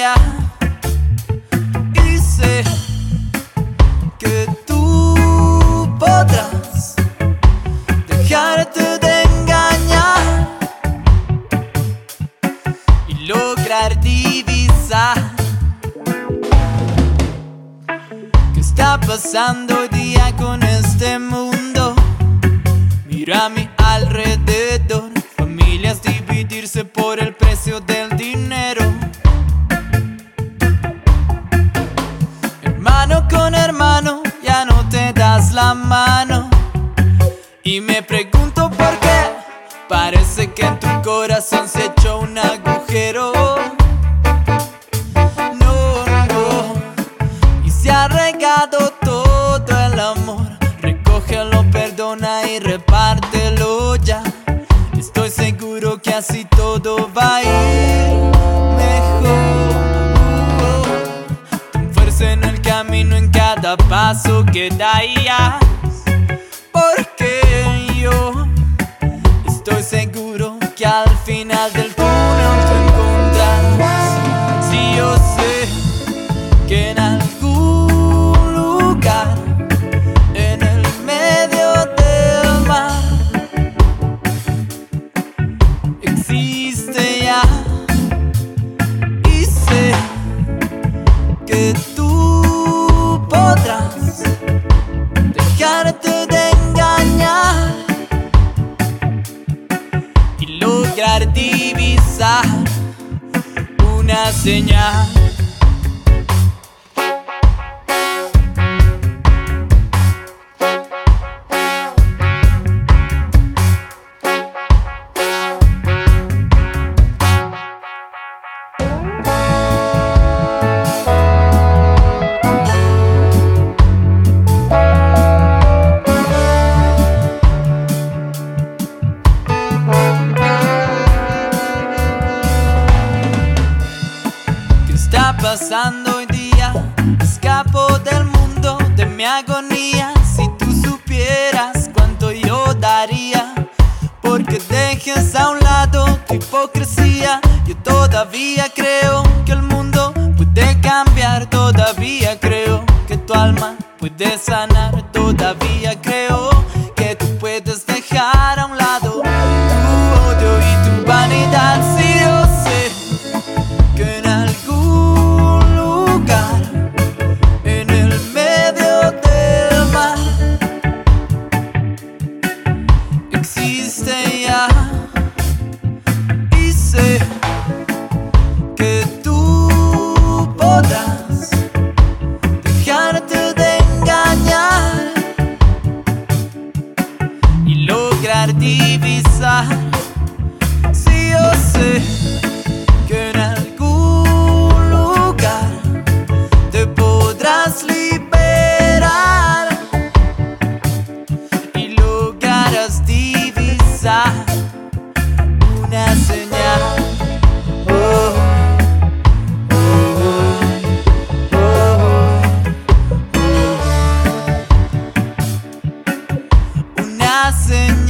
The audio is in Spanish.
y sé que tú podrás dejarte de engañar y lograr divisar qué está pasando hoy día con este mundo. Mira a mi alrededor. Y me pregunto por qué, parece que en tu corazón se echó un agujero. No, no, y se ha regado todo el amor. Recógelo, perdona y repártelo ya. Estoy seguro que así todo va a ir mejor. Ten fuerza en el camino en cada paso que das. Porque que al final del lograr divisar una señal. Está pasando hoy día? Escapo del mundo de mi agonía. Si tú supieras cuánto yo daría, porque dejes a un lado tu hipocresía. Yo todavía creo que el mundo puede cambiar, todavía creo que tu alma puede sanar, divisar. Si yo sé que en algún lugar te podrás liberar y lograrás divisar una señal. Señal.